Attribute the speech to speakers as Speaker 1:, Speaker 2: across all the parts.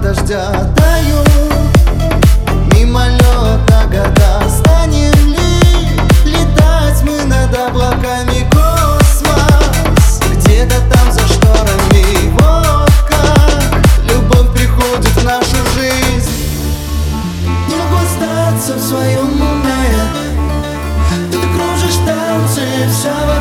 Speaker 1: дождя Таю мимолета года. Станем ли летать мы над облаками космос? Где-то там за шторами Вот как любовь приходит в нашу жизнь. Не могу остаться в своем уме. Ты кружишь танцы, вся.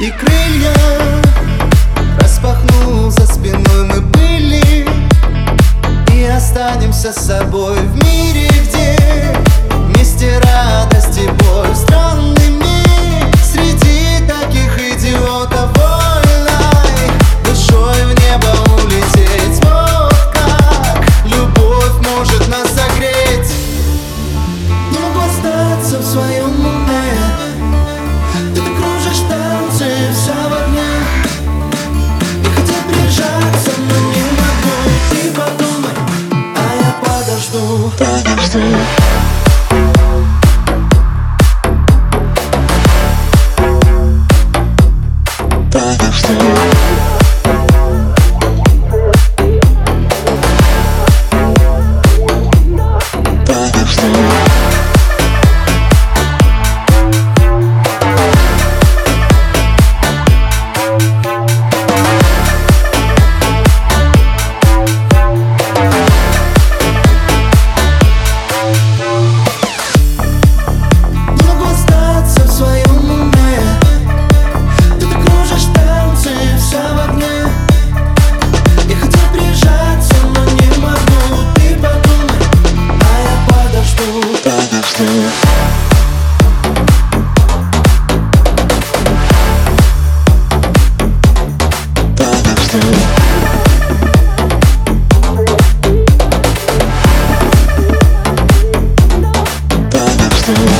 Speaker 1: и крылья Распахнул за спиной. Мы были И останемся с собой в мире, где Вместе радость music But I'm still